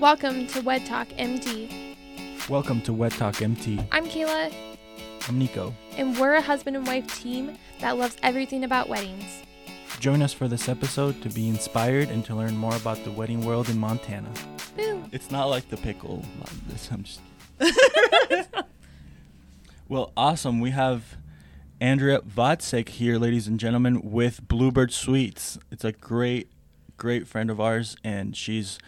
Welcome to Wed Talk MT. Welcome to Wed Talk MT. I'm Kayla, I'm Nico. and we're a husband and wife team that loves everything about weddings. Join us for this episode to be inspired and to learn more about the wedding world in Montana. Boo! It's not like the pickle. I'm just. well, awesome. We have Andrea Vodsek here, ladies and gentlemen, with Bluebird Sweets. It's a great, great friend of ours, and she's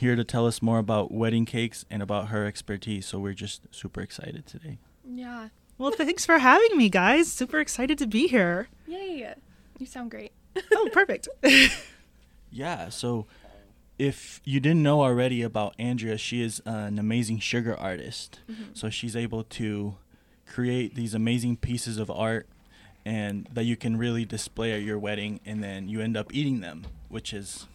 here to tell us more about wedding cakes and about her expertise. So we're just super excited today. Yeah. Well, thanks for having me, guys. Super excited to be here. Yay! You sound great. Oh, perfect. Yeah, so if you didn't know already about Andrea, she is an amazing sugar artist. Mm-hmm. So she's able to create these amazing pieces of art and that you can really display at your wedding and then you end up eating them, which is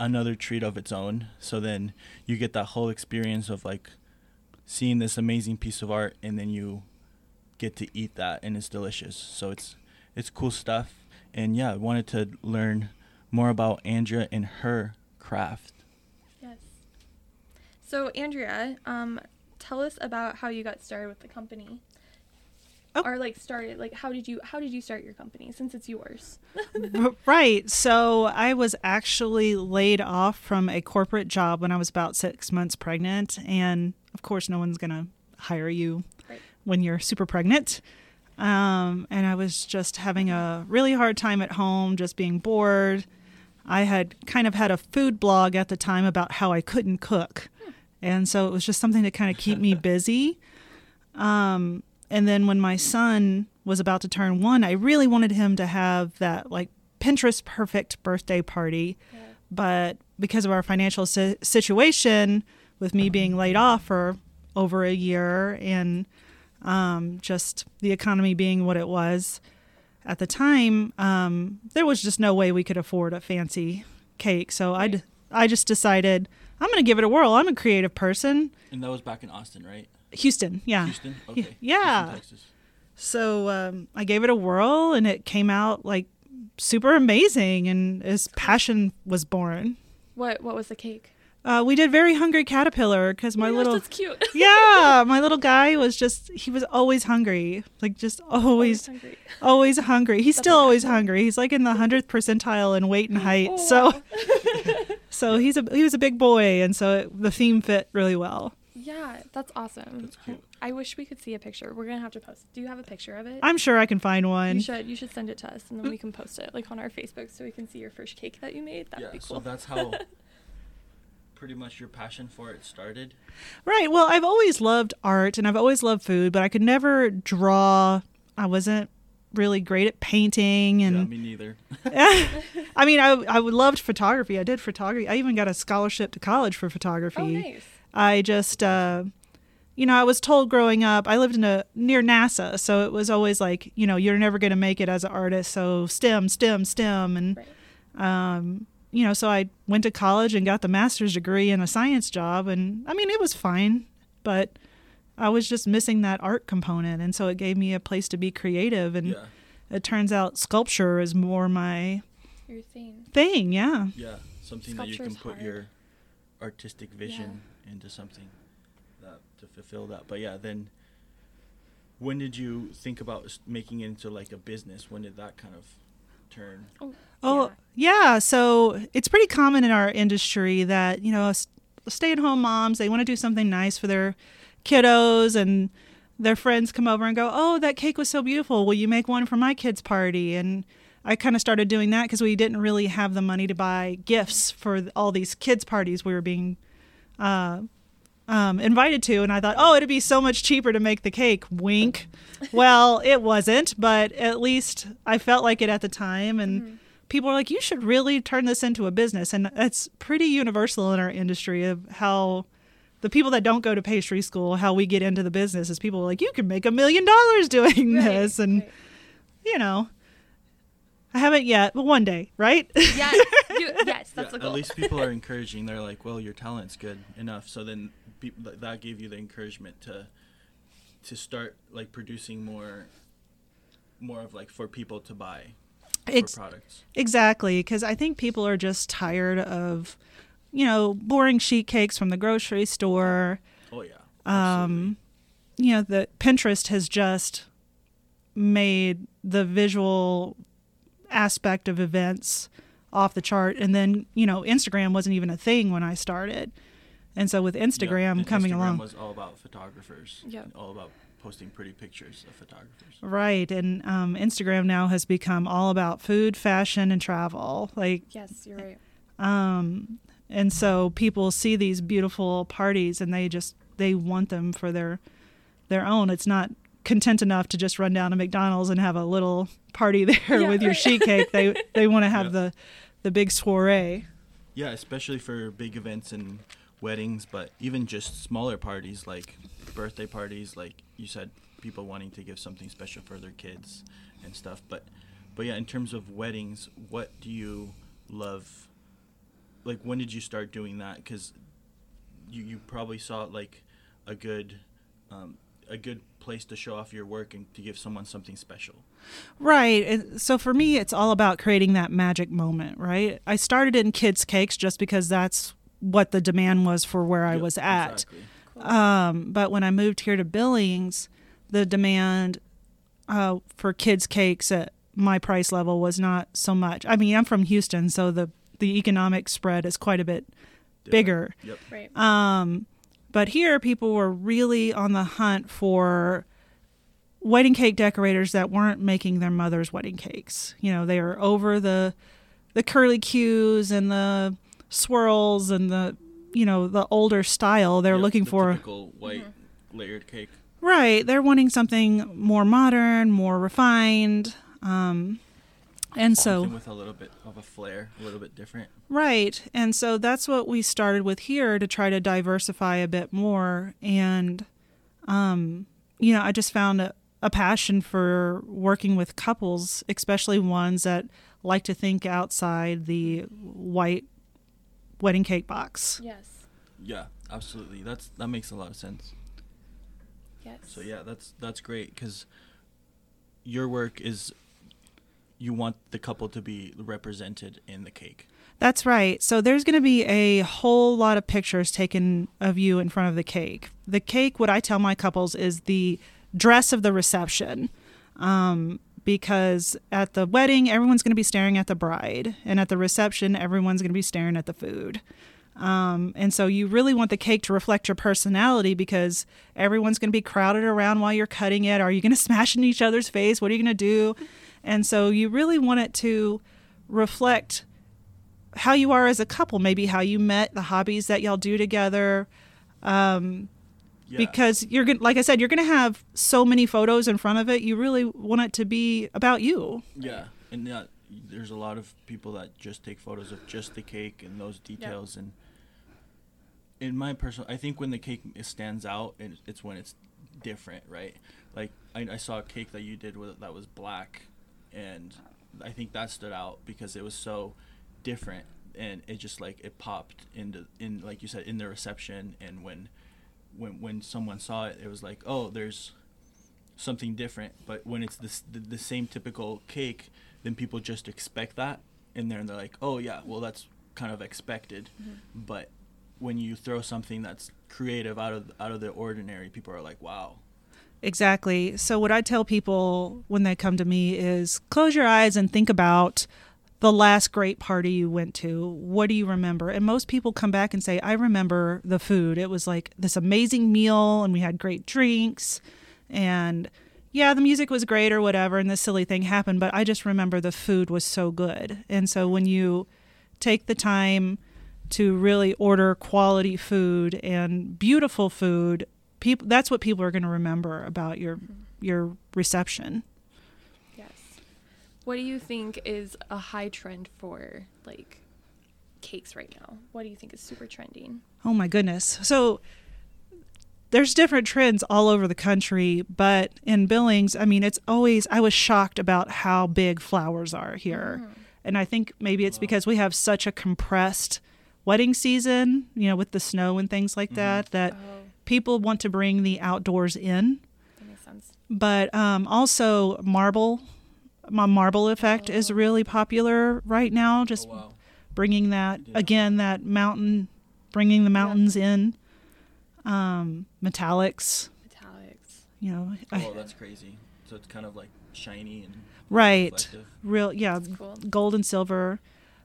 another treat of its own. So then you get that whole experience of like seeing this amazing piece of art and then you get to eat that and it's delicious. So it's it's cool stuff. And yeah, I wanted to learn more about Andrea and her craft. Yes. So, Andrea, um, tell us about how you got started with the company. Oh. Or like started like how did you how did you start your company since it's yours? Right. So I was actually laid off from a corporate job when I was about six months pregnant. And of course, no one's going to hire you Right. when you're super pregnant. Um, and I was just having a really hard time at home, just being bored. I had kind of had a food blog at the time about how I couldn't cook. And so it was just something to kind of keep me busy. Um, and then when my son was about to turn one, I really wanted him to have that like Pinterest perfect birthday party. But because of our financial si- situation, with me being laid off for over a year and um, just the economy being what it was at the time, um, there was just no way we could afford a fancy cake. So I, d- I just decided I'm going to give it a whirl. I'm a creative person. And that was back in Austin, right? Houston, yeah. Houston? Okay. yeah. Houston, Texas. So um, I gave it a whirl, and it came out like super amazing, and his passion was born. What what was the cake? Uh, we did very hungry caterpillar because my oh little gosh, that's cute. yeah, my little guy was just he was always hungry, like just always hungry. always hungry. He's That's still always hungry. He's like in the hundredth percentile in weight and height. Oh, so wow. so he's a he was a big boy, and so it, the theme fit really well. yeah, that's awesome. That's cute. I wish we could see a picture. We're gonna have to post. Do you have a picture of it? I'm sure I can find one. you should. You should send it to us, and then we can post it like on our Facebook, so we can see your first cake that you made. That'd yeah, be cool. so that's how pretty much your passion for it started. Right. Well, I've always loved art and I've always loved food, but I could never draw. I wasn't really great at painting yeah, and me neither. I mean, I I loved photography. I did photography. I even got a scholarship to college for photography. oh, nice. I just uh you know, I was told growing up, I lived in a near NASA, so it was always like, you know, you're never going to make it as an artist, so STEM, STEM, STEM and Right. um you know, so I went to college and got the master's degree in a science job and I mean, it was fine, but I was just missing that art component and so it gave me a place to be creative and yeah. it turns out sculpture is more my Your thing. thing, yeah. Yeah. Something that you can put hard. your artistic vision into something that to fulfill that. But yeah, then when did you think about making it into like a business? When did that kind of turn? Oh. Oh, yeah. So it's pretty common in our industry that, you know, stay at home moms, they want to do something nice for their kiddos and their friends come over and go, Oh, that cake was so beautiful. Will you make one for my kid's party? And I kind of started doing that because we didn't really have the money to buy gifts for all these kids' parties we were being uh, um, invited to. And I thought, oh, it'd be so much cheaper to make the cake. Wink. well, it wasn't, but at least I felt like it at the time. And people are like, you should really turn this into a business. And it's pretty universal in our industry of how the people that don't go to pastry school, how we get into the business is people are like, you can make a million dollars doing Right, this. And, right. you know, I haven't yet, but one day, right? Yes. You, yes, that's yeah, the goal. At least people are encouraging. They're like, "Well, your talent's good enough." So then peop that gave you the encouragement to to start like producing more more of like for people to buy Ex- products. Exactly, because I think people are just tired of you know, boring sheet cakes from the grocery store. Oh yeah. Um, you know, the Pinterest has just made the visual aspect of events off the chart. And then, you know, Instagram wasn't even a thing when I started. And so with Instagram Yeah, and coming Instagram along. was all about photographers. Yep. and all about posting pretty pictures of photographers. Right. And um, Instagram now has become all about food, fashion, and travel. Like, Yes, you're right. um, and so people see these beautiful parties and they just they want them for their their own. It's not content enough to just run down to McDonald's and have a little party there Yeah, with your right. sheet cake. They they want to have Yeah. the the big soiree. Yeah, especially for big events and weddings, but even just smaller parties like birthday parties, like you said, people wanting to give something special for their kids and stuff. But but yeah, in terms of weddings, what do you love? Like, when did you start doing that? Because you you probably saw like a good um, a good place to show off your work and to give someone something special. Right. And so for me, it's all about creating that magic moment, right? I started in kids' cakes just because that's what the demand was for where I was at. Exactly. Um, but when I moved here to Billings, the demand uh, for kids' cakes at my price level was not so much. I mean, I'm from Houston, so the the economic spread is quite a bit bigger. Yep. Right. Um, but here, people were really on the hunt for wedding cake decorators that weren't making their mother's wedding cakes. You know, they were over the the curly cues and the swirls and the you know the older style. They're Yep, looking the for typical white layered cake. right. They're wanting something more modern, more refined. Um, and so Something with a little bit of a flair, a little bit different. Right. And so that's what we started with here to try to diversify a bit more. And, um, you know, I just found a, a passion for working with couples, especially ones that like to think outside the white wedding cake box. Yes. Yeah, absolutely. That's that makes a lot of sense. Yes. So yeah, that's that's great because your work is you want the couple to be represented in the cake. That's right. So there's going to be a whole lot of pictures taken of you in front of the cake. The cake, what I tell my couples, is the dress of the reception. Um, because at the wedding, everyone's going to be staring at the bride, and at the reception, everyone's going to be staring at the food. Um, and so you really want the cake to reflect your personality because everyone's going to be crowded around while you're cutting it. Are you going to smash in each other's face? What are you going to do? And so you really want it to reflect how you are as a couple, maybe how you met, the hobbies that y'all do together. Um, Yeah. Because you're going like I said, you're going to have so many photos in front of it. You really want it to be about you. yeah, and yeah, there's a lot of people that just take photos of just the cake and those details and in my personal I think when the cake stands out and it's when it's different, right? Like I, I saw a cake that you did with that was black and I think that stood out because it was so different and it just like it popped into in like you said in the reception and when when when someone saw it it was like oh there's something different. But when it's this the, the same typical cake then people just expect that and then they're like oh yeah well that's kind of expected. Mm-hmm. But when you throw something that's creative out of out of the ordinary people are like wow Exactly. So, what I tell people when they come to me is close your eyes and think about the last great party you went to. What do you remember? And most people come back and say, I remember the food. It was like this amazing meal, and we had great drinks. And yeah, the music was great or whatever, and this silly thing happened, but I just remember the food was so good. And so, when you take the time to really order quality food and beautiful food people that's what people are going to remember about your your reception Yes. What do you think is a high trend for like cakes right now? What do you think is super trending? oh my goodness so there's different trends all over the country but in billings i mean it's always i was shocked about how big flowers are here mm-hmm. and i think maybe it's because we have such a compressed wedding season you know with the snow and things like that mm-hmm. that Oh, people want to bring the outdoors in that makes sense. but um, also marble my marble effect is Oh. really popular right now just wow bringing that Yeah. again that mountain, bringing the mountains in. Um, metallics, Metallics. you know, I- Oh, that's crazy. So it's kind of like shiny and right, reflective. real yeah, cool. gold and silver.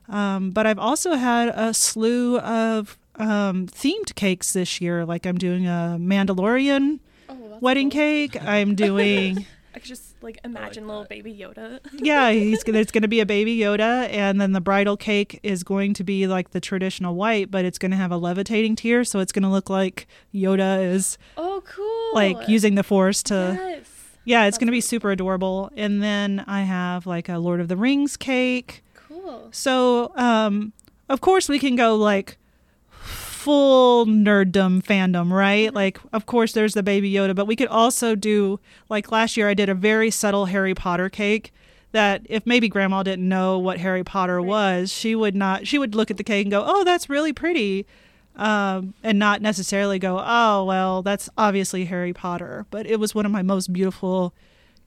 Um, but I've also had a slew of um, themed cakes this year. Like I'm doing a Mandalorian Oh, wedding cool. cake. I'm doing I could just like imagine little that. baby Yoda. yeah, he's gonna, it's going to be a baby Yoda, and then the bridal cake is going to be like the traditional white, but it's going to have a levitating tier, so it's going to look like Yoda is Oh, cool. like using the Force to. Yes. Yeah, it's That's going to be really super adorable. And then I have like a Lord of the Rings cake. Cool. So, um, of course, we can go like full nerddom fandom, right? Like, of course, there's the Baby Yoda, but we could also do like last year. I did a very subtle Harry Potter cake. That if maybe Grandma didn't know what Harry Potter Right. was, she would not. She would look at the cake and go, "Oh, that's really pretty," um, and not necessarily go, "Oh, well, that's obviously Harry Potter." But it was one of my most beautiful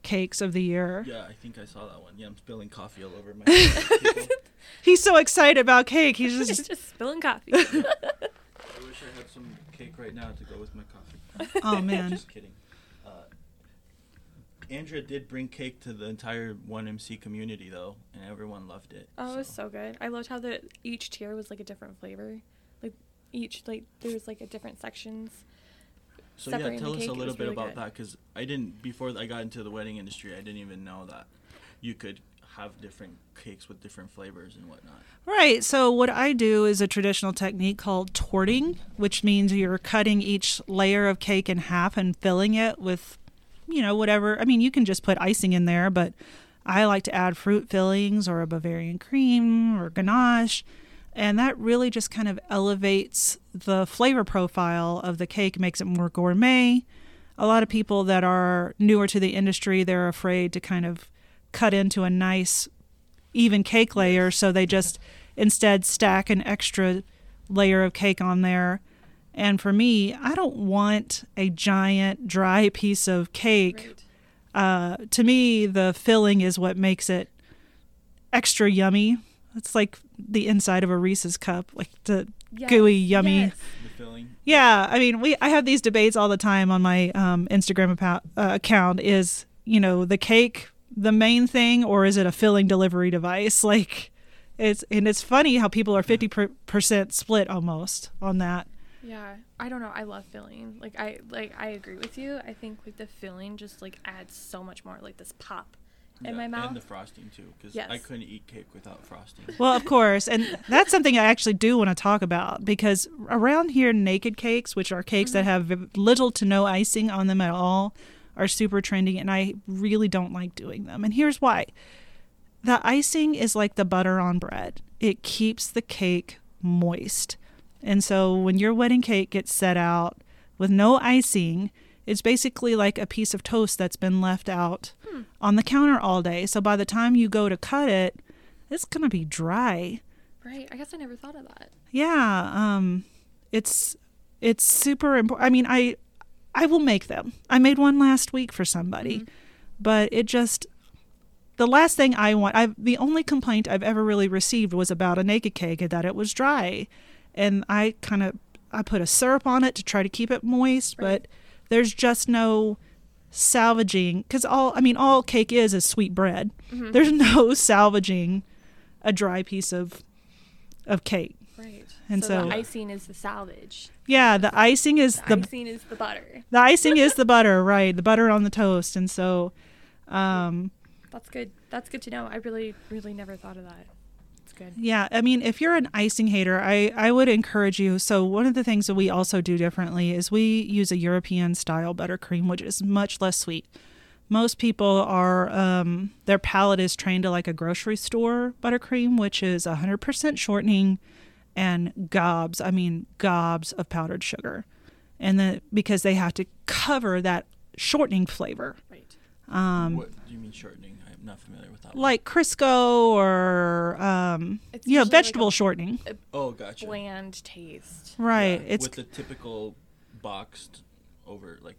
cakes of the year. Yeah, I think I saw that one. Yeah, I'm spilling coffee all over my. He's so excited about cake. He's Just, just just spilling coffee. I have some cake right now to go with my coffee. oh man. Just kidding. Uh, Andrea did bring cake to the entire 1MC community though, and everyone loved it. Oh, it was so good. I loved how the each tier was like a different flavor. Like each like there was like a different sections. So yeah, tell us a little bit really about good. that because I didn't before I got into the wedding industry. I didn't even know that you could have different cakes with different flavors and whatnot. Right. So what I do is a traditional technique called torting, which means you're cutting each layer of cake in half and filling it with, you know, whatever. I mean, you can just put icing in there, but I like to add fruit fillings or a Bavarian cream or ganache. And that really just kind of elevates the flavor profile of the cake, makes it more gourmet. A lot of people that are newer to the industry, they're afraid to kind of cut into a nice even cake layer, so they just instead stack an extra layer of cake on there. And for me, I don't want a giant dry piece of cake. Right. Uh, to me, the filling is what makes it extra yummy. It's like the inside of a Reese's cup, like the gooey, yummy. Yes. Yeah, I mean, we I have these debates all the time on my um, Instagram account, uh, account. Is you know the cake the main thing, or is it a filling delivery device? Like, it's and it's funny how people are fifty percent split almost on that. Yeah, I don't know. I love filling. Like I like I agree with you. I think like the filling just like adds so much more like this pop in Yeah, my mouth. And the frosting too, because I couldn't eat cake without frosting. Well, of course, and that's something I actually do want to talk about because around here, naked cakes, which are cakes that mm-hmm. have little to no icing on them at all, are super trendy, and I really don't like doing them. And here's why: the icing is like the butter on bread; it keeps the cake moist. And so, when your wedding cake gets set out with no icing, it's basically like a piece of toast that's been left out on the counter all day. So by the time you go to cut it, it's gonna be dry. right. I guess I never thought of that. Yeah, um, it's it's super important. I mean, I I will make them. I made one last week for somebody, but it just the last thing I want. I the only complaint I've ever really received was about a naked cake that it was dry, and I kind of I put a syrup on it to try to keep it moist, Right. but there's just no salvaging because all I mean all cake is is sweet bread. Mhm. There's no salvaging a dry piece of of cake. And so, so- the icing is the salvage. Yeah, the icing is The, the icing is the butter. the icing is the butter, right? The butter on the toast, and so, um, That's good. That's good to know. I really, really never thought of that. It's good. yeah. I mean, if you're an icing hater, I I would encourage you. So one of the things that we also do differently is we use a European style buttercream, which is much less sweet. Most people are um, their palate is trained to like a grocery store buttercream, which is 100% shortening and gobs. I mean, gobs of powdered sugar, and then because they have to cover that shortening flavor. Right. Um, what do you mean shortening? I'm not familiar with that. one. like Crisco or um, It's you know usually like vegetable a- shortening. oh, gotcha. Bland taste. Right. Yeah, It's with the typical boxed over like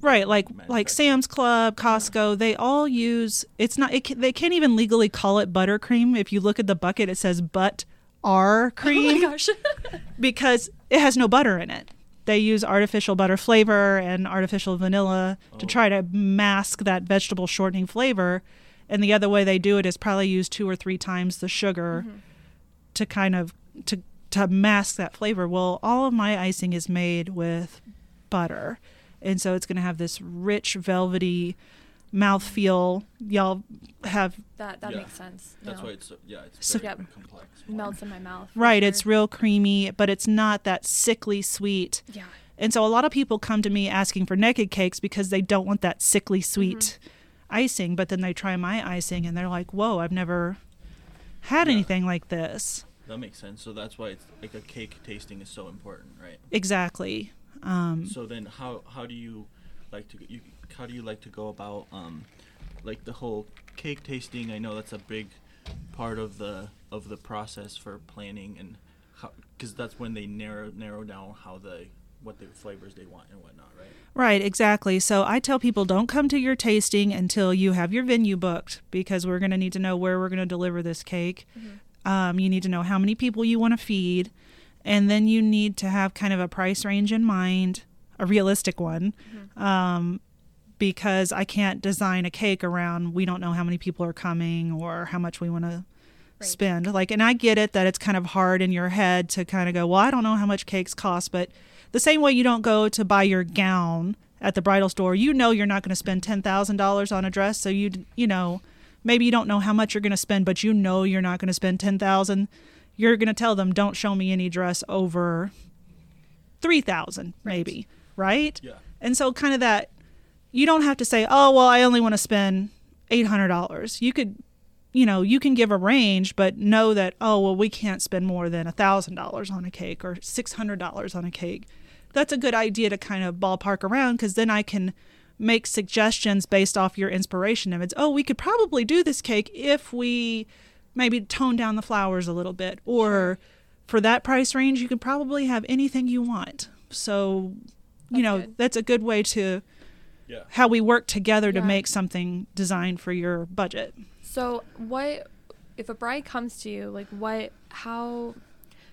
right like like. Sam's Club, Costco. They all use. It's not. It, they can't even legally call it buttercream. If you look at the bucket, it says butt R Oh my cream gosh. because it has no butter in it. They use artificial butter flavor and artificial vanilla to Oh. try to mask that vegetable shortening flavor. And the other way they do it is probably use two or three times the sugar mm-hmm. to kind of to to mask that flavor. Well, all of my icing is made with butter. And so it's going to have this rich velvety mouthfeel. Y'all have that that Yeah. makes sense. That's No. why it's so, yeah, it's So- very Yep. complex. melts in my mouth. right, sure. it's real creamy, but it's not that sickly sweet. Yeah. And so a lot of people come to me asking for naked cakes because they don't want that sickly sweet icing, but then they try my icing and they're like, "Whoa, I've never had Yeah. anything like this." That makes sense. So that's why it's like a cake tasting is so important, right? Exactly. Um, So then, how how do you like to you how do you like to go about um like the whole cake tasting? I know that's a big part of the of the process for planning and how because that's when they narrow narrow down how the what the flavors they want and whatnot, right? Right, exactly. So I tell people don't come to your tasting until you have your venue booked because we're going to need to know where we're going to deliver this cake. Um, you need to know how many people you want to feed. And then you need to have kind of a price range in mind, a realistic one, um, because I can't design a cake around we don't know how many people are coming or how much we want to Right. spend. Like, and I get it that it's kind of hard in your head to kind of go, well, I don't know how much cakes cost, but the same way you don't go to buy your gown at the bridal store, you know you're not going to spend ten thousand dollars on a dress, so you you know maybe you don't know how much you're going to spend, but you know you're not going to spend ten thousand. You're going to tell them, don't show me any dress over three thousand, maybe, right? Yeah. And so, kind of that, you don't have to say, oh, well, I only want to spend $800. You could, you know, you can give a range, but know that, oh, well, we can't spend more than $1,000 on a cake or $600 on a cake. That's a good idea to kind of ballpark around because then I can make suggestions based off your inspiration. If it's, oh, we could probably do this cake if we maybe tone down the flowers a little bit, or for that price range, you could probably have anything you want. So, you That's know, good. that's a good way to Yeah. how we work together to Yeah. make something designed for your budget. So what if a bride comes to you? Like what? How?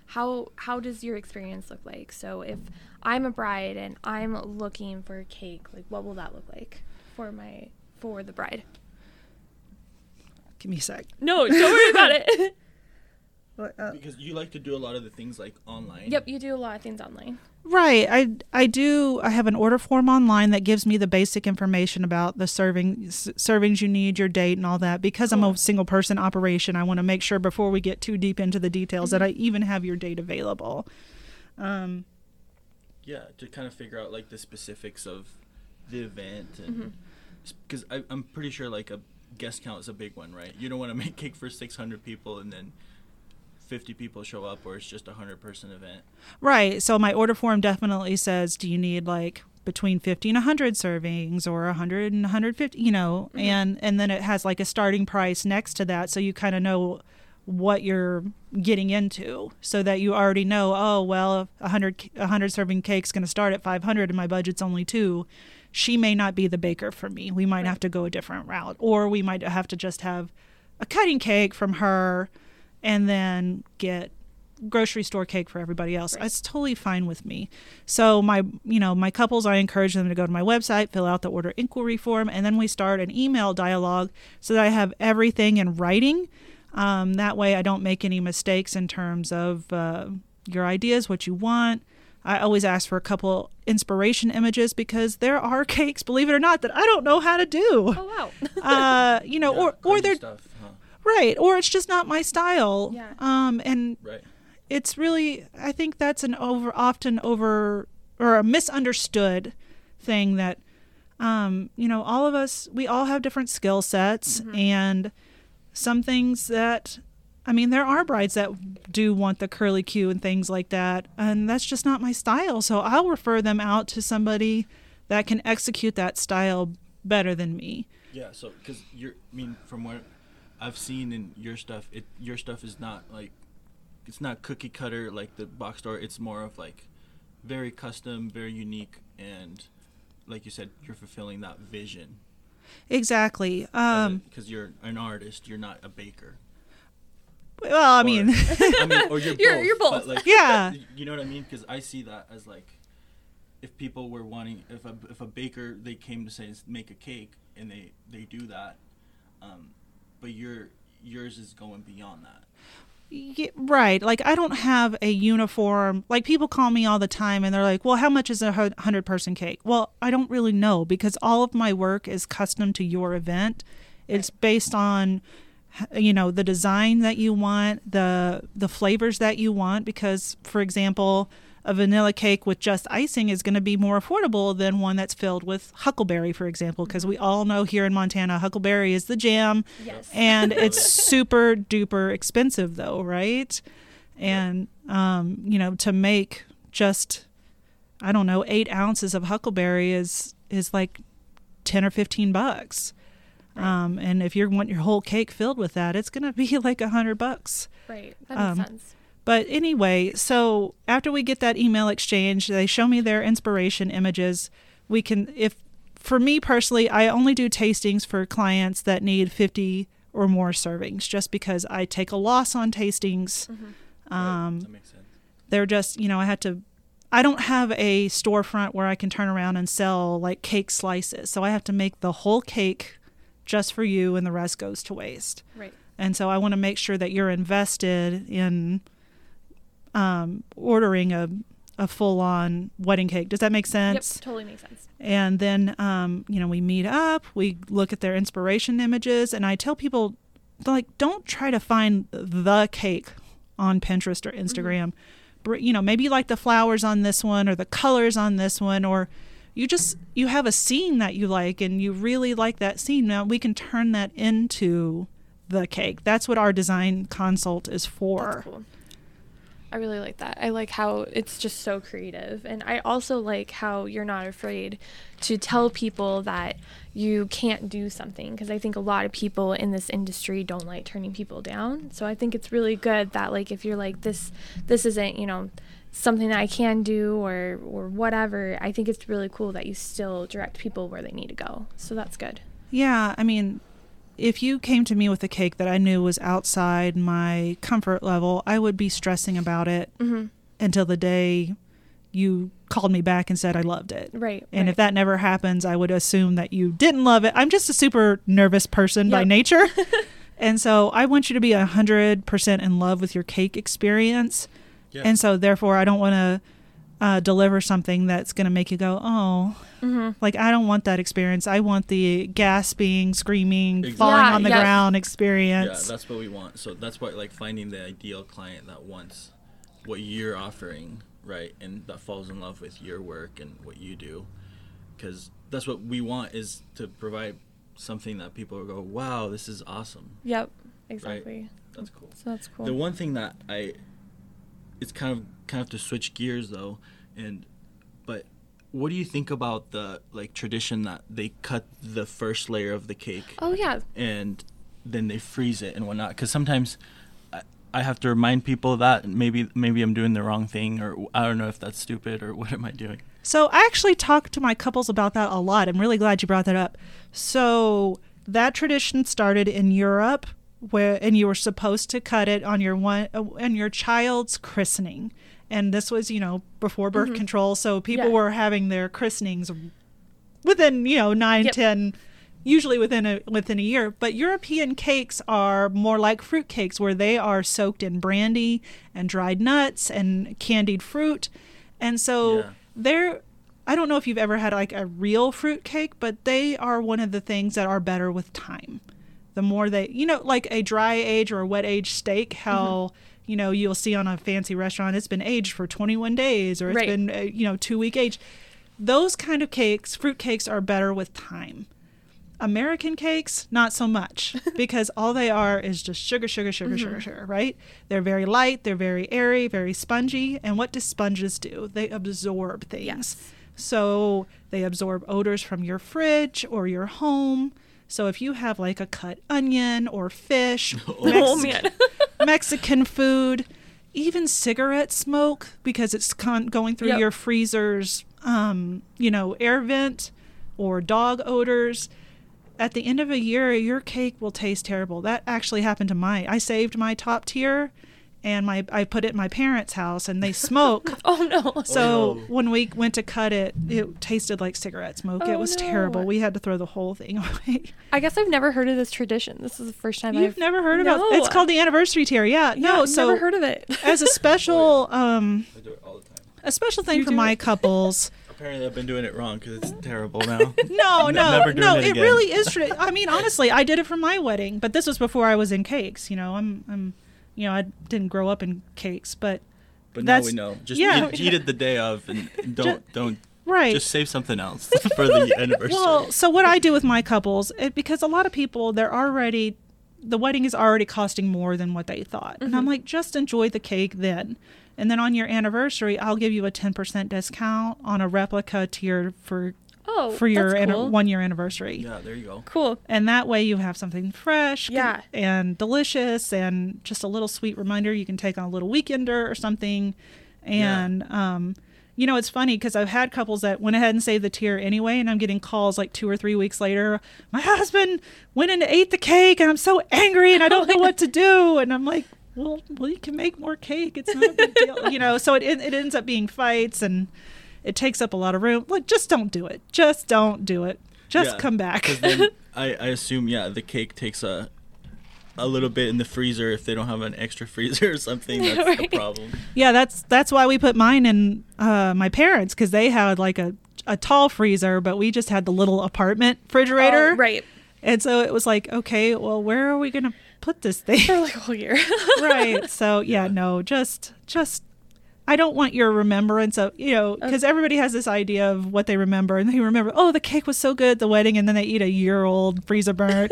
How how does your experience look like? So if I'm a bride and I'm looking for a cake, like what will that look like for my for the bride? Give me a sec. No, don't worry about it. Because you like to do a lot of the things like online. yep, you do a lot of things online. Right. I I do. I have an order form online that gives me the basic information about the serving s- servings you need, your date, and all that. Because I'm a single person operation, I want to make sure before we get too deep into the details that I even have your date available. Um, Yeah, to kind of figure out like the specifics of the event Mm-hmm. and because I'm pretty sure like a guest count is a big one, right? You don't want to make cake for 600 people and then 50 people show up or it's just a 100 person event. Right. So my order form definitely says, do you need like between 50 and 100 servings or 100 and 150, you know, mm-hmm. and and then it has like a starting price next to that so you kind of know what you're getting into so that you already know, oh, well, a 100 a 100 serving cake's going to start at 500 and my budget's only 2. She may not be the baker for me. We might Right. have to go a different route or we might have to just have a cutting cake from her and then get grocery store cake for everybody else. Right. It's totally fine with me. So my, you know, my couples, I encourage them to go to my website, fill out the order inquiry form, and then we start an email dialogue so that I have everything in writing. Um, that way, I don't make any mistakes in terms of uh, your ideas, what you want. I always ask for a couple inspiration images because there are cakes, believe it or not, that I don't know how to do. Oh wow. Uh, you know, Yeah, or or crazy they're stuff, huh? Right, or it's just not my style. Yeah. Um, and Right. it's really I think that's an over often over or a misunderstood thing that um, you know all of us we all have different skill sets and some things that I mean there are brides that do want the curly cue and things like that and that's just not my style so I'll refer them out to somebody that can execute that style better than me. Yeah, so because you're, I mean, from what I've seen in your stuff, it your stuff is not like, it's not cookie cutter like the box store. It's more of like, very custom, very unique, and like you said, you're fulfilling that vision. Exactly. Um Because you're an artist, you're not a baker. Well, I Or- mean, I mean, or you're, You're- both, you're both. like, Yeah. You know what I mean? Because I see that as like, if people were wanting, if a if a baker they came to say "Let's make a cake and they they do that, um, your yours is going beyond that. Yeah, right. Like I don't have a uniform. Like people call me all the time and they're like, "Well, how much is a 100 person cake?" Well, I don't really know because all of my work is custom to your event. It's based on you know, the design that you want, the the flavors that you want because for example, a vanilla cake with just icing is going to be more affordable than one that's filled with huckleberry, for example, because we all know here in Montana huckleberry is the jam Yes. and it's super duper expensive though right and um, you know to make just i don't know eight ounces of huckleberry is is like 10 or 15 bucks um, and if you want your whole cake filled with that it's going to be like a hundred bucks right. That makes um, sense. But anyway, so after we get that email exchange, they show me their inspiration images. We can, if for me personally, I only do tastings for clients that need 50 or more servings just because I take a loss on tastings. Mm-hmm. Um, that makes sense. they're just, you know, I had to, I don't have a storefront where I can turn around and sell like cake slices. So I have to make the whole cake just for you and the rest goes to waste. Right. And so I want to make sure that you're invested in um, ordering a, a full on wedding cake. Does that make sense? Yep. Totally makes sense. And then, um, you know, we meet up, we look at their inspiration images, and I tell people, like, don't try to find the cake on Pinterest or Instagram. Br- You know, maybe you like the flowers on this one or the colors on this one, or you just you have a scene that you like and you really like that scene. Now we can turn that into the cake. That's what our design consult is for. I really like that. I like how it's just so creative. And I also like how you're not afraid to tell people that you can't do something because I think a lot of people in this industry don't like turning people down. So I think it's really good that like if you're like this this isn't, you know, something that I can do or or whatever, I think it's really cool that you still direct people where they need to go. So that's good. Yeah, I mean, if you came to me with a cake that I knew was outside my comfort level, I would be stressing about it Mhm. until the day you called me back and said I loved it. Right. And right. if that never happens, I would assume that you didn't love it. I'm just a super nervous person by nature. and so I want you to be 100% in love with your cake experience. Yeah. And so therefore, I don't want to uh, deliver something that's going to make you go, oh, Mhm. like I don't want that experience. I want the gasping, screaming, Exactly. falling Yeah, on the yeah. ground experience. Yeah, that's what we want. So that's what like finding the ideal client that wants what you're offering, right, and that falls in love with your work and what you do, because that's what we want is to provide something that people go, wow, this is awesome. Yep. Exactly. That's cool. So that's cool. The one thing that I, it's kind of kind of to switch gears though, and but what do you think about the like tradition that they cut the first layer of the cake oh yeah. and then they freeze it and whatnot? Because sometimes I, I have to remind people that maybe maybe I'm doing the wrong thing or I don't know if that's stupid or what am I doing? So I actually talk to my couples about that a lot. I'm really glad you brought that up. So that tradition started in Europe, where and you were supposed to cut it on your one uh, on your child's christening, and this was you know before birth control, so people Yeah. were having their christenings within you know nine, Yep. ten, usually within a within a year. But European cakes are more like fruit cakes, where they are soaked in brandy and dried nuts and candied fruit, and so Yeah. they're I don't know if you've ever had like a real fruit cake, but they are one of the things that are better with time. The more they, you know, like a dry age or a wet age steak, how you know you'll see on a fancy restaurant it's been aged for 21 days or it's Right. been uh, you know two week age. Those kind of cakes, fruit cakes, are better with time. American cakes, not so much, because all they are is just sugar, sugar, sugar, sugar, sugar, right? They're very light, they're very airy, very spongy. And what do sponges do? They absorb things. Yes. So they absorb odors from your fridge or your home. So if you have like a cut onion or fish, Oh Mex- man. Mexican food, even cigarette smoke because it's con- going through Yep. your freezer's, um, you know, air vent or dog odors. at the end of a year, your cake will taste terrible. That actually happened to my. I saved my top tier, and my I put it in my parents' house, and they smoke. Oh no. So no. when we went to cut it, it tasted like cigarette smoke. Oh, it was no. terrible. We had to throw the whole thing away. I guess I've never heard of this tradition. This is the first time You've I've never heard about No. It's called the anniversary tier. Yeah, Yeah, no. I've So never heard of it. as a special um I do it all the time. a special thing You for my it? couples. Apparently, I've been doing it wrong because it's terrible now. No, Ne- no, never doing no. it It, again. really is true. I mean, honestly, I did it for my wedding, but this was before I was in cakes. You know, I'm, I'm, you know, I didn't grow up in cakes, but But now we know. Just yeah. eat, eat it the day of, and don't don't right. just save something else for the anniversary. Well, so what I do with my couples, it, because a lot of people, they're already, the wedding is already costing more than what they thought. And Mm-hmm. I'm like, just enjoy the cake then. And then on your anniversary, I'll give you a 10% discount on a replica tier for Oh, for your that's anni- cool. one year anniversary. yeah, there you go. Cool. And that way you have something fresh Yeah. and delicious and just a little sweet reminder you can take on a little weekender or something. And, um, you know, it's funny because I've had couples that went ahead and saved the tier anyway, and I'm getting calls like two or three weeks later. My husband went in and ate the cake, and I'm so angry, and I don't know what to do. And I'm like, well, well, you can make more cake. It's not a big deal, you know. So it it it ends up being fights, and it takes up a lot of room. Like, just don't do it. Just don't do it. Just Yeah, come back. then I, I assume yeah the cake takes a a little bit in the freezer if they don't have an extra freezer or something. That's the problem. Yeah, that's that's why we put mine in uh, my parents because they had like a a tall freezer, but we just had the little apartment refrigerator. Oh, right. And so it was like, okay, well, where are we gonna put this thing? For like a whole year. right. So yeah, no, just just. I don't want your remembrance of you know because everybody has this idea of what they remember and they remember oh the cake was so good at the wedding and then they eat a year old freezer burnt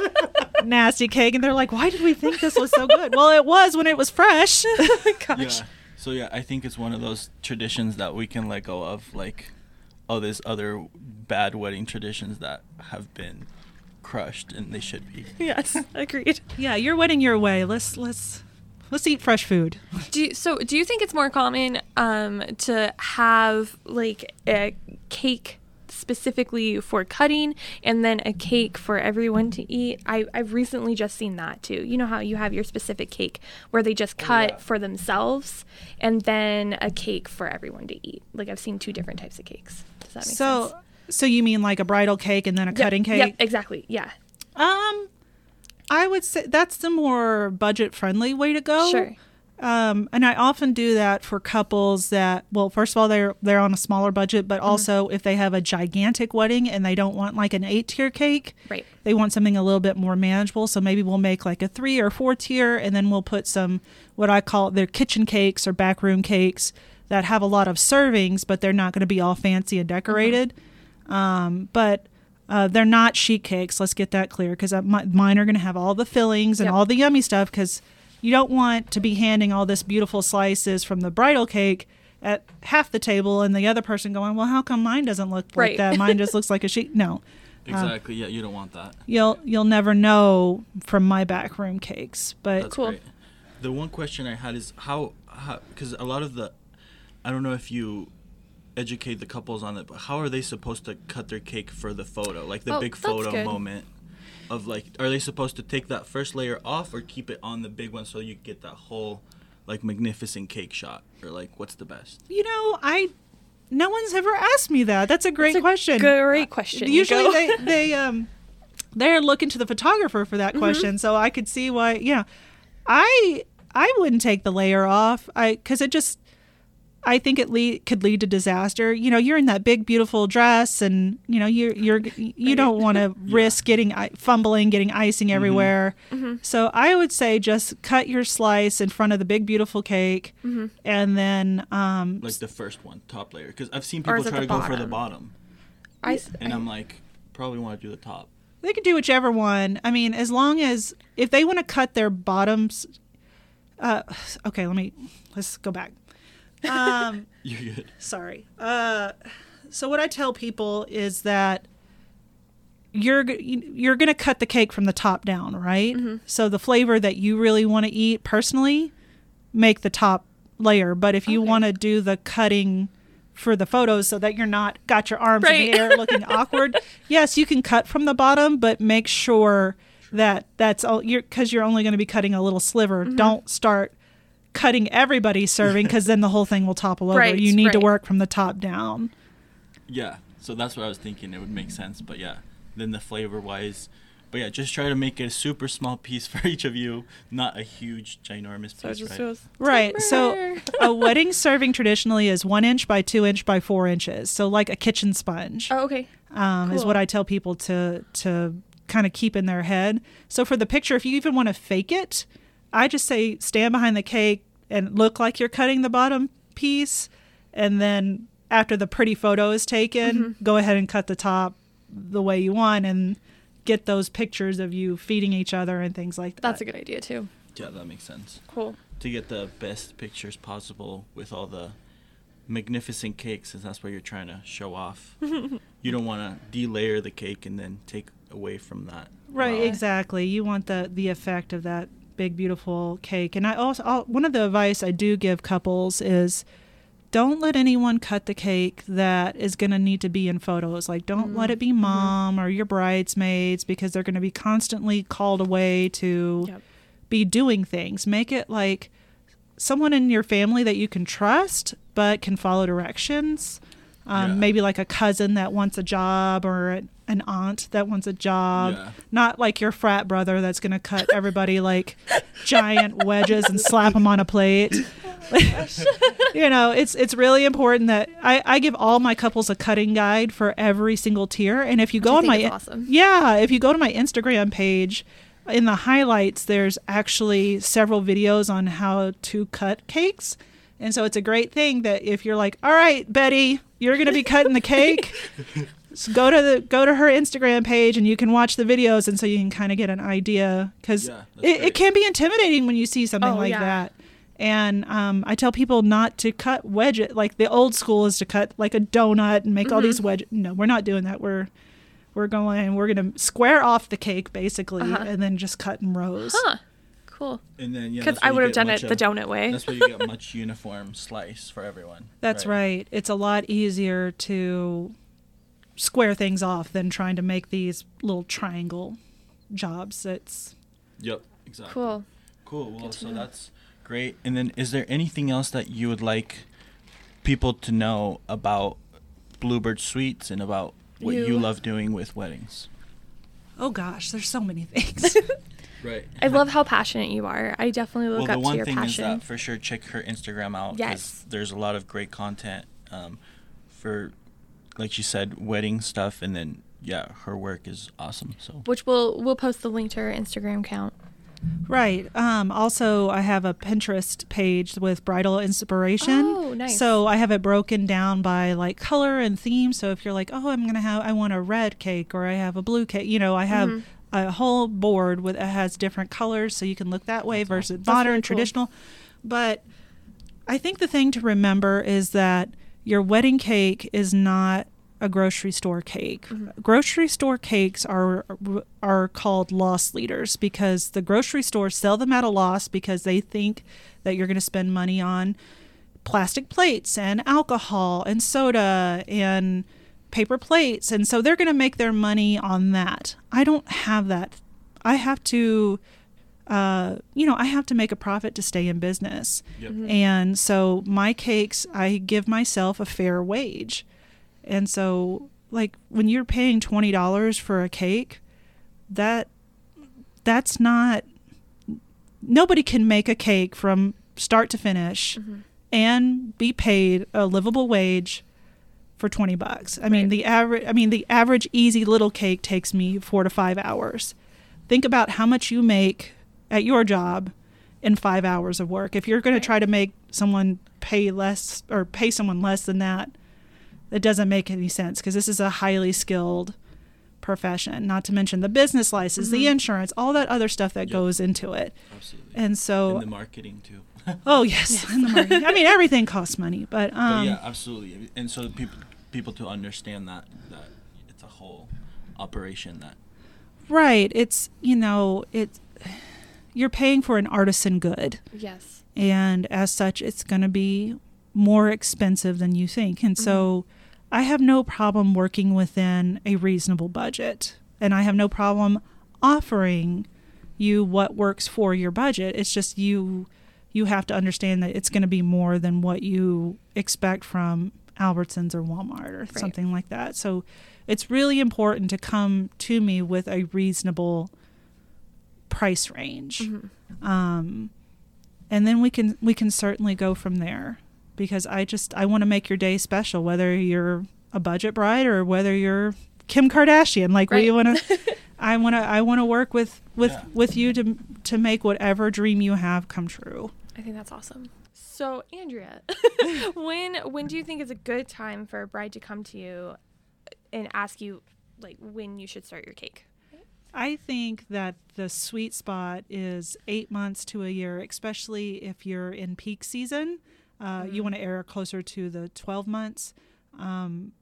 nasty cake and they're like why did we think this was so good well it was when it was fresh Gosh. Yeah. So yeah, I think it's one of those traditions that we can let go of. Like, oh, there's other bad wedding traditions that have been crushed, and they should be. Yes. Agreed. yeah you're wedding your way let's let's let's eat fresh food Do you, so? Do you think it's more common um, to have like a cake specifically for cutting, and then a cake for everyone to eat? I I've recently just seen that too. You know how you have your specific cake where they just cut yeah. for themselves, and then a cake for everyone to eat. Like I've seen two different types of cakes. Does that make so sense? so you mean like a bridal cake and then a Yep, cutting cake Yep. Exactly. Yeah. um i would say that's the more budget friendly way to go Sure. um, and I often do that for couples that, well, first of all, they're they're on a smaller budget, but also if they have a gigantic wedding and they don't want like an eight tier cake, Right. they want something a little bit more manageable. So maybe we'll make like a three or four tier, and then we'll put some what I call their kitchen cakes or backroom cakes that have a lot of servings, but they're not going to be all fancy and decorated. Um, but uh, they're not sheet cakes. Let's get that clear because mine are going to have all the fillings and Yep. all the yummy stuff because you don't want to be handing all this beautiful slices from the bridal cake at half the table and the other person going, well, how come mine doesn't look like that? Mine just looks like a sheet. No, Exactly. yeah, you don't want that. you'll you'll never know from my back room cakes. But That's Cool. great. The one question I had is how, because a lot of the, I don't know if you educate the couples on it, but how are they supposed to cut their cake for the photo, like the Oh, big photo good. moment? Of like, are they supposed to take that first layer off or keep it on the big one so you get that whole, like magnificent cake shot? Or like, what's the best? you know, I no one's ever asked me that. That's a great That's a question. Great question. Usually they they um they're looking to the photographer for Mm-hmm. that question, so I could see why. Yeah, I I wouldn't take the layer off. I because it just I think it lead, could lead to disaster. You know, you're in that big beautiful dress, and you know you're you're you don't want to risk getting fumbling, getting icing everywhere. Mm-hmm. So I would say just cut your slice in front of the big beautiful cake, Mm-hmm. and then um, Like the first one, top layer? Because I've seen people try the to go for the bottom? bottom, I, s- and I- I'm like, probably want to do the top. They could do whichever one. I mean, as long as if they want to cut their bottoms. Uh, okay, let me let's go back. Um, You're good. sorry. Uh, so what I tell people is that you're you're going to cut the cake from the top down, right? So the flavor that you really want to eat personally, make the top layer. But if you Okay. want to do the cutting for the photos so that you're not got your arms in the air looking awkward. Yes, you can cut from the bottom, but make sure that that's all you're because you're only going to be cutting a little sliver. Mm-hmm. Don't start cutting everybody serving because then the whole thing will topple over. Right, you need to work from the top down. Yeah, so that's what I was thinking. It would make sense, but yeah, then the flavor wise, but yeah, just try to make it a super small piece for each of you, not a huge, ginormous So piece, just right? goes. Right. So a wedding serving traditionally is one inch by two inch by four inches. So like a kitchen sponge. Oh, okay. um, is what I tell people to to kind of keep in their head. So for the picture, if you even want to fake it, I just say stand behind the cake and look like you're cutting the bottom piece, and then after the pretty photo is taken, Mm-hmm. go ahead and cut the top the way you want and get those pictures of you feeding each other and things like that. That's a good idea too. Yeah, that makes sense. Cool. To get the best pictures possible with all the magnificent cakes, since that's what you're trying to show off. you don't want to delayer the cake and then take away from that. Right, Wow. exactly. You want the the effect of that big beautiful cake. And I also I'll, one of the advice I do give couples is don't let anyone cut the cake that is going to need to be in photos. Like don't let it be mom or your bridesmaids because they're going to be constantly called away to Yep. be doing things. Make it like someone in your family that you can trust but can follow directions. Um, Yeah. Maybe like a cousin that wants a job or an- an aunt that wants a job. Yeah. Not like your frat brother that's going to cut everybody like giant wedges and slap them on a plate. you know, it's it's really important that I, I give all my couples a cutting guide for every single tier. And if you go on my awesome. yeah, if you go to my Instagram page, in the highlights, there's actually several videos on how to cut cakes. And so it's a great thing that if you're like, all right, Betty, you're going to be cutting the cake, so go to the go to her Instagram page and you can watch the videos, and so you can kind of get an idea because Yeah, it, it can be intimidating when you see something Oh, like yeah. that. And um, I tell people not to cut wedge it. Like the old school is to cut like a donut and make all Mm-hmm. these wedge. No, we're not doing that. We're we're going. We're gonna square off the cake basically, Uh-huh. and then just cut in rows. Huh. Cool. And then yeah, Because that's why I would have done much it the donut way. That's why you get much uniform slice for everyone. That's right. It's a lot easier to square things off than trying to make these little triangle jobs. It's Yep. Exactly. Cool. Cool. Well, Good so know. that's great. And then, is there anything else that you would like people to know about Bluebird Sweets and about what you, You- love doing with weddings? oh gosh, there's so many things. Right. I love how passionate you are. I definitely look well, the up to one your thing is passion. that for sure check her Instagram out. 'cause Yes. There's a lot of great content um, for, like she said, wedding stuff, and then yeah, her work is awesome. So. which we'll we'll post the link to her Instagram account. Right. Um, also, I have a Pinterest page with bridal inspiration. Oh, nice. So I have it broken down by like color and theme. So if you're like, oh, I'm gonna have, I want a red cake or I have a blue cake. You know, I have Mhm. a whole board with it has different colors, so you can look that way That's versus That's modern, really cool. traditional. But I think the thing to remember is that your wedding cake is not a grocery store cake. Mhm. Grocery store cakes are are called loss leaders because the grocery stores sell them at a loss because they think that you're going to spend money on plastic plates and alcohol and soda and paper plates and so they're going to make their money on that. I don't have that. I have to uh, you know, I have to make a profit to stay in business. Yep. Mhm. And so my cakes, I give myself a fair wage. And so like when you're paying $20 for a cake, that that's not nobody can make a cake from start to finish Mhm. and be paid a livable wage for 20 bucks. I mean, the average I mean the average easy little cake takes me 4 to 5 hours. Think about how much you make at your job in 5 hours of work. If you're going to try to make someone pay less or pay someone less than that, it doesn't make any sense because this is a highly skilled profession, not to mention the business license, the Mhm. insurance, all that other stuff that Yep. goes into it. Absolutely. And so and the marketing too. Oh yes, the marketing. I mean everything costs money, but um, but yeah, absolutely. And so people people to understand that that it's a whole operation that right. It's you know it's you're paying for an artisan good, Yes. and as such, it's going to be more expensive than you think. And so mm-hmm. I have no problem working within a reasonable budget. And I have no problem offering you what works for your budget. It's just you you have to understand that it's going to be more than what you expect from Albertsons or Walmart or Right. something like that. So it's really important to come to me with a reasonable price range. Mm-hmm. Um, and then we can we can certainly go from there because I just I want to make your day special whether you're a budget bride or whether you're Kim Kardashian like we Right. want to I want to I want to work with with Yeah. with you to to make whatever dream you have come true. I think that's awesome. So, Andrea, when when do you think is a good time for a bride to come to you and ask you like when you should start your cake? I think that the sweet spot is eight months to a year, especially if you're in peak season. Uh, You want to err closer to the 12 months, um,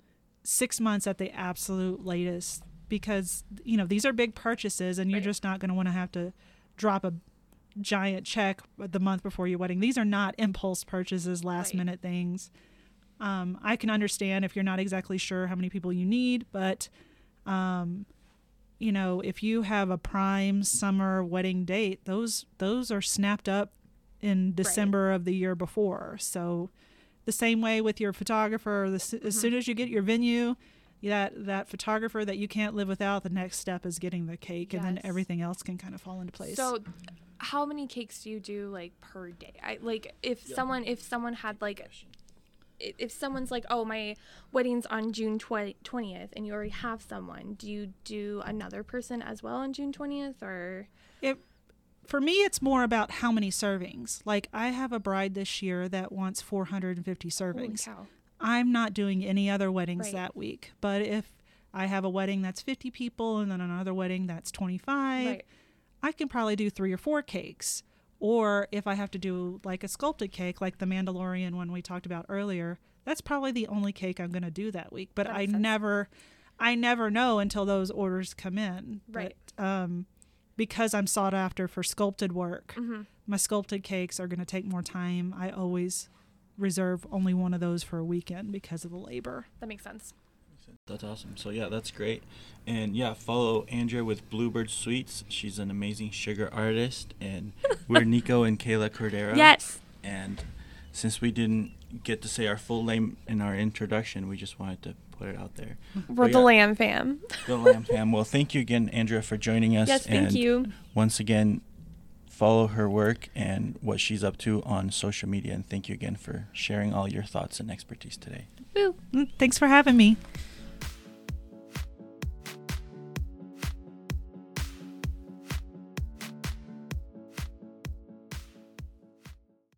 six months at the absolute latest, because you know these are big purchases, and you're Right. just not going to want to have to drop a giant check the month before your wedding. These are not impulse purchases, last Right. minute things. Um, I can understand if you're not exactly sure how many people you need, but um, you know, if you have a prime summer wedding date, those those are snapped up in December of the year before. So the same way with your photographer, the, s as mm-hmm. soon as you get your venue, that that photographer that you can't live without, the next step is getting the cake, and then everything else can kind of fall into place. So, how many cakes do you do like per day? I like if someone if someone had like i- if someone's like, "Oh, my wedding's on June twentieth," and you already have someone, do you do another person as well on June twentieth, or it for me it's more about how many servings. Like I have a bride this year that wants 450 servings. I'm not doing any other weddings Right. that week. But if I have a wedding that's 50 people and then another wedding that's 25, Right. I can probably do three or four cakes. Or if I have to do like a sculpted cake, like the Mandalorian one we talked about earlier, that's probably the only cake I'm going to do that week. But That I sense. never, I never know until those orders come in. Right. But, um, because I'm sought after for sculpted work, Mm-hmm. my sculpted cakes are going to take more time. I always reserve only one of those for a weekend because of the labor. That makes sense. That's awesome. So yeah, that's great. And yeah, follow Andrea with Bluebird Sweets. She's an amazing sugar artist, and we're Nico and Kayla Cordero. Yes. And since we didn't get to say our full name in our introduction, we just wanted to put it out there. We're But the yeah, Lamb fam. The Lamb Fam. Well, thank you again, Andrea, for joining us. Yes, thank and you. Once again, follow her work and what she's up to on social media. And thank you again for sharing all your thoughts and expertise today. Woo. Mm, Thanks for having me.